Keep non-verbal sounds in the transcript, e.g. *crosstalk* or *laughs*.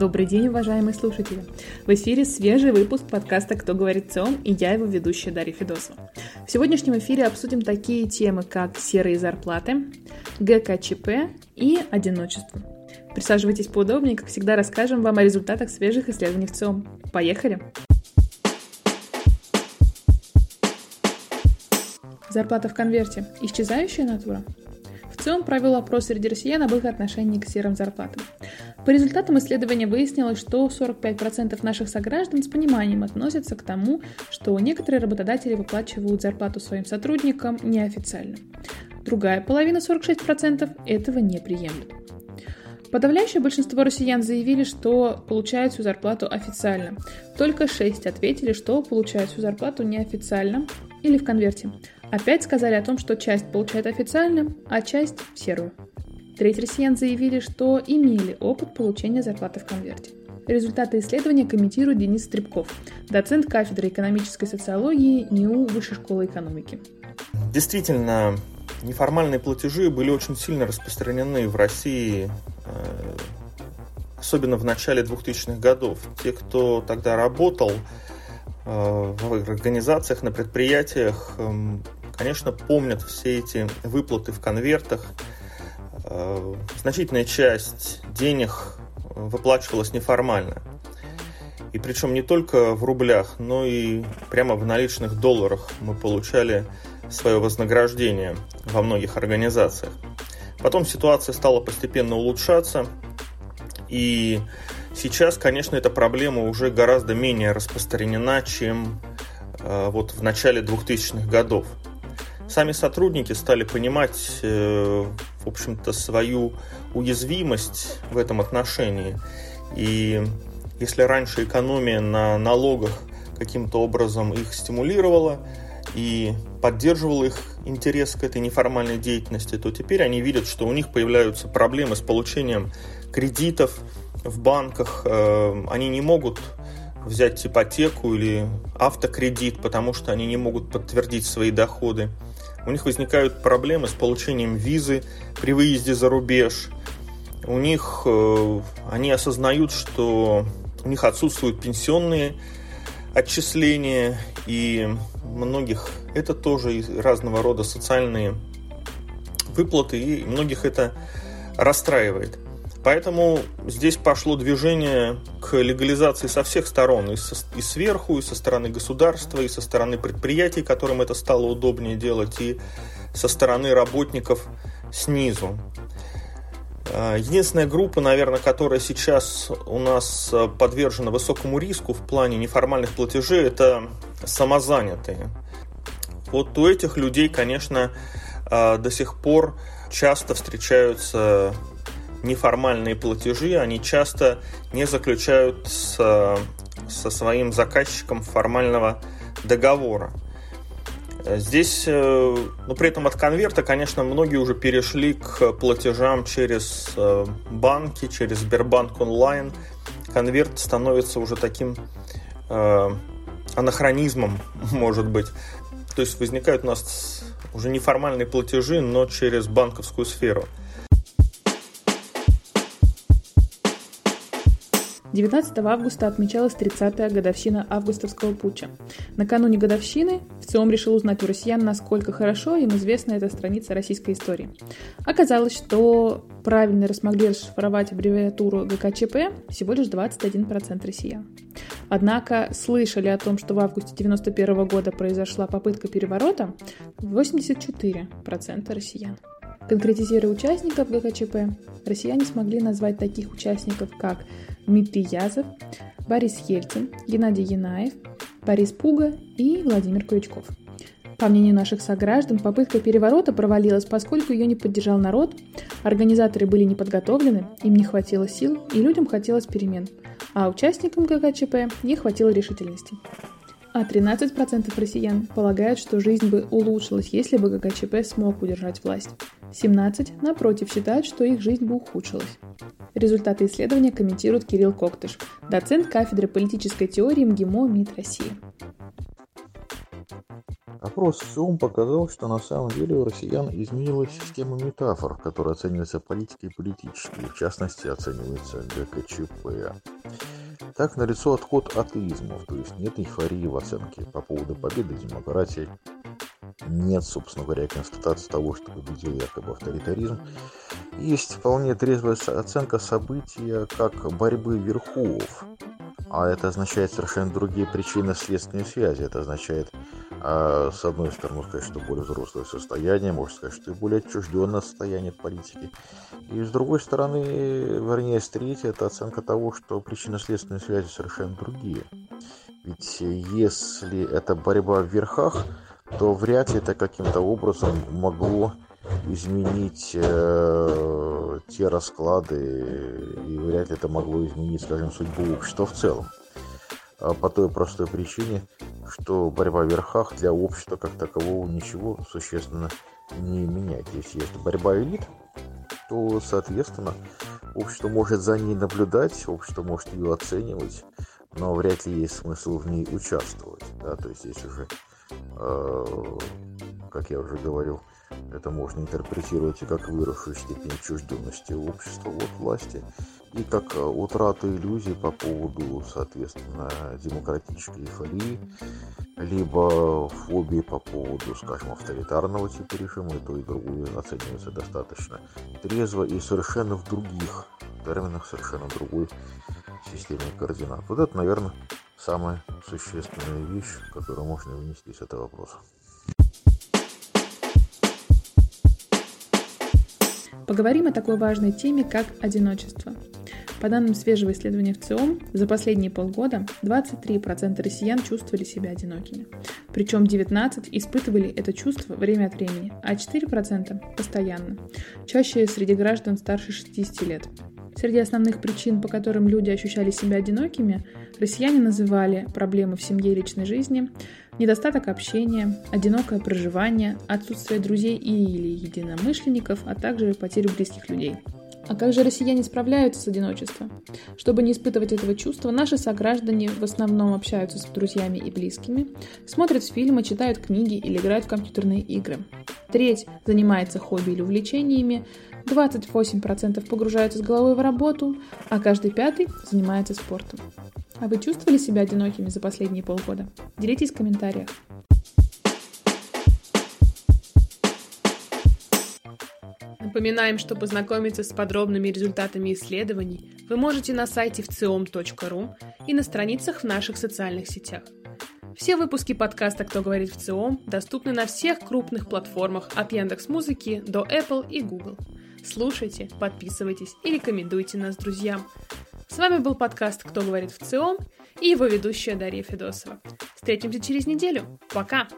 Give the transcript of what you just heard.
Добрый день, уважаемые слушатели! В эфире свежий выпуск подкаста «Кто говорит ЦИОМ» и я его ведущая Дарья Федосова. В сегодняшнем эфире обсудим такие темы, как серые зарплаты, ГКЧП и одиночество. Присаживайтесь поудобнее, как всегда расскажем вам о результатах свежих исследований в ЦИОМ. Поехали! Зарплата в конверте – исчезающая натура? В целом провел опрос среди россиян об их отношении к серым зарплатам. По результатам исследования выяснилось, что 45% наших сограждан с пониманием относятся к тому, что некоторые работодатели выплачивают зарплату своим сотрудникам неофициально. Другая половина, 46%, этого не приемлет. Подавляющее большинство россиян заявили, что получают всю зарплату официально. Только 6 ответили, что получают всю зарплату неофициально или в конверте. Опять сказали о том, что часть получает официально, а часть – серую. Треть россиян заявили, что имели опыт получения зарплаты в конверте. Результаты исследования комментирует Денис Стребков, доцент кафедры экономической социологии НИУ Высшей школы экономики. Действительно, неформальные платежи были очень сильно распространены в России, э, особенно в начале 2000-х годов. Те, кто тогда работал э, в организациях, на предприятиях, эм, конечно, помнят все эти выплаты в конвертах. Э, значительная часть денег выплачивалась неформально. И причем не только в рублях, но и прямо в наличных долларах мы получали свое вознаграждение во многих организациях. Потом ситуация стала постепенно улучшаться, и сейчас, конечно, эта проблема уже гораздо менее распространена, чем э, вот в начале 2000-х годов. Сами сотрудники стали понимать, э, в общем-то, свою уязвимость в этом отношении. И если раньше экономия на налогах каким-то образом их стимулировала и поддерживала их интерес к этой неформальной деятельности, то теперь они видят, что у них появляются проблемы с получением кредитов в банках. Э, они не могут взять ипотеку или автокредит, потому что они не могут подтвердить свои доходы у них возникают проблемы с получением визы при выезде за рубеж. У них э, они осознают, что у них отсутствуют пенсионные отчисления, и многих это тоже разного рода социальные выплаты, и многих это расстраивает. Поэтому здесь пошло движение к легализации со всех сторон, и, со, и сверху, и со стороны государства, и со стороны предприятий, которым это стало удобнее делать, и со стороны работников снизу. А, единственная группа, наверное, которая сейчас у нас подвержена высокому риску в плане неформальных платежей, это самозанятые. Вот у этих людей, конечно, а, до сих пор часто встречаются неформальные платежи, они часто не заключают с, со своим заказчиком формального договора. Здесь, э, но при этом от конверта, конечно, многие уже перешли к платежам через э, банки, через Сбербанк онлайн. Конверт становится уже таким э, анахронизмом, *laughs* может быть. То есть возникают у нас уже неформальные платежи, но через банковскую сферу. 19 августа отмечалась 30-я годовщина августовского путча. Накануне годовщины в ЦИОМ решил узнать у россиян, насколько хорошо им известна эта страница российской истории. Оказалось, что правильно смогли расшифровать аббревиатуру ГКЧП всего лишь 21% россиян. Однако слышали о том, что в августе 1991 года произошла попытка переворота 84% россиян. Конкретизируя участников ГКЧП, россияне смогли назвать таких участников, как Дмитрий Язов, Борис Ельцин, Геннадий Янаев, Борис Пуга и Владимир Крючков. По мнению наших сограждан, попытка переворота провалилась, поскольку ее не поддержал народ, организаторы были не подготовлены, им не хватило сил и людям хотелось перемен, а участникам ГКЧП не хватило решительности. А 13% россиян полагают, что жизнь бы улучшилась, если бы ГКЧП смог удержать власть. 17% напротив считают, что их жизнь бы ухудшилась. Результаты исследования комментирует Кирилл Коктыш, доцент кафедры политической теории МГИМО МИД России. Опрос СИОМ показал, что на самом деле у россиян изменилась система метафор, которая оценивается политикой и политической, в частности оценивается ГКЧП. Так налицо отход атеизмов, то есть нет эйфории в оценке по поводу победы демократии, нет, собственно говоря, констатации того, что победил якобы авторитаризм. Есть вполне трезвая оценка события как борьбы верхов, а это означает совершенно другие причины следственной связи. Это означает, э, с одной стороны, сказать, что более взрослое состояние, можно сказать, что и более отчужденное состояние политики. И с другой стороны, вернее, с третьей, это оценка того, что причины следственной связи совершенно другие. Ведь если это борьба в верхах, то вряд ли это каким-то образом могло изменить э, те расклады, и вряд ли это могло изменить, скажем, судьбу общества в целом. А по той простой причине, что борьба в верхах для общества как такового ничего существенно не меняет. Если есть борьба элит, то, соответственно, общество может за ней наблюдать, общество может ее оценивать, но вряд ли есть смысл в ней участвовать. Да? То есть здесь уже как я уже говорил, это можно интерпретировать и как выросшую степень отчужденности общества от власти, и как э, утрату иллюзий по поводу, соответственно, демократической эйфории, либо фобии по поводу, скажем, авторитарного типа режима, и то и другое оценивается достаточно трезво и совершенно в других терминах, совершенно другой системе координат. Вот это, наверное, самая существенная вещь, которую можно вынести из этого вопроса. Поговорим о такой важной теме, как одиночество. По данным свежего исследования в ЦИОМ, за последние полгода 23% россиян чувствовали себя одинокими. Причем 19% испытывали это чувство время от времени, а 4% постоянно. Чаще среди граждан старше 60 лет. Среди основных причин, по которым люди ощущали себя одинокими, россияне называли проблемы в семье и личной жизни, недостаток общения, одинокое проживание, отсутствие друзей и или единомышленников, а также потерю близких людей. А как же россияне справляются с одиночеством? Чтобы не испытывать этого чувства, наши сограждане в основном общаются с друзьями и близкими, смотрят фильмы, читают книги или играют в компьютерные игры. Треть занимается хобби или увлечениями, 28% погружаются с головой в работу, а каждый пятый занимается спортом. А вы чувствовали себя одинокими за последние полгода? Делитесь в комментариях. Напоминаем, что познакомиться с подробными результатами исследований вы можете на сайте вциом.ру и на страницах в наших социальных сетях. Все выпуски подкаста «Кто говорит в ЦИОМ» доступны на всех крупных платформах от Яндекс.Музыки до Apple и Google. Слушайте, подписывайтесь и рекомендуйте нас друзьям. С вами был подкаст «Кто говорит в ЦИОМ» и его ведущая Дарья Федосова. Встретимся через неделю. Пока!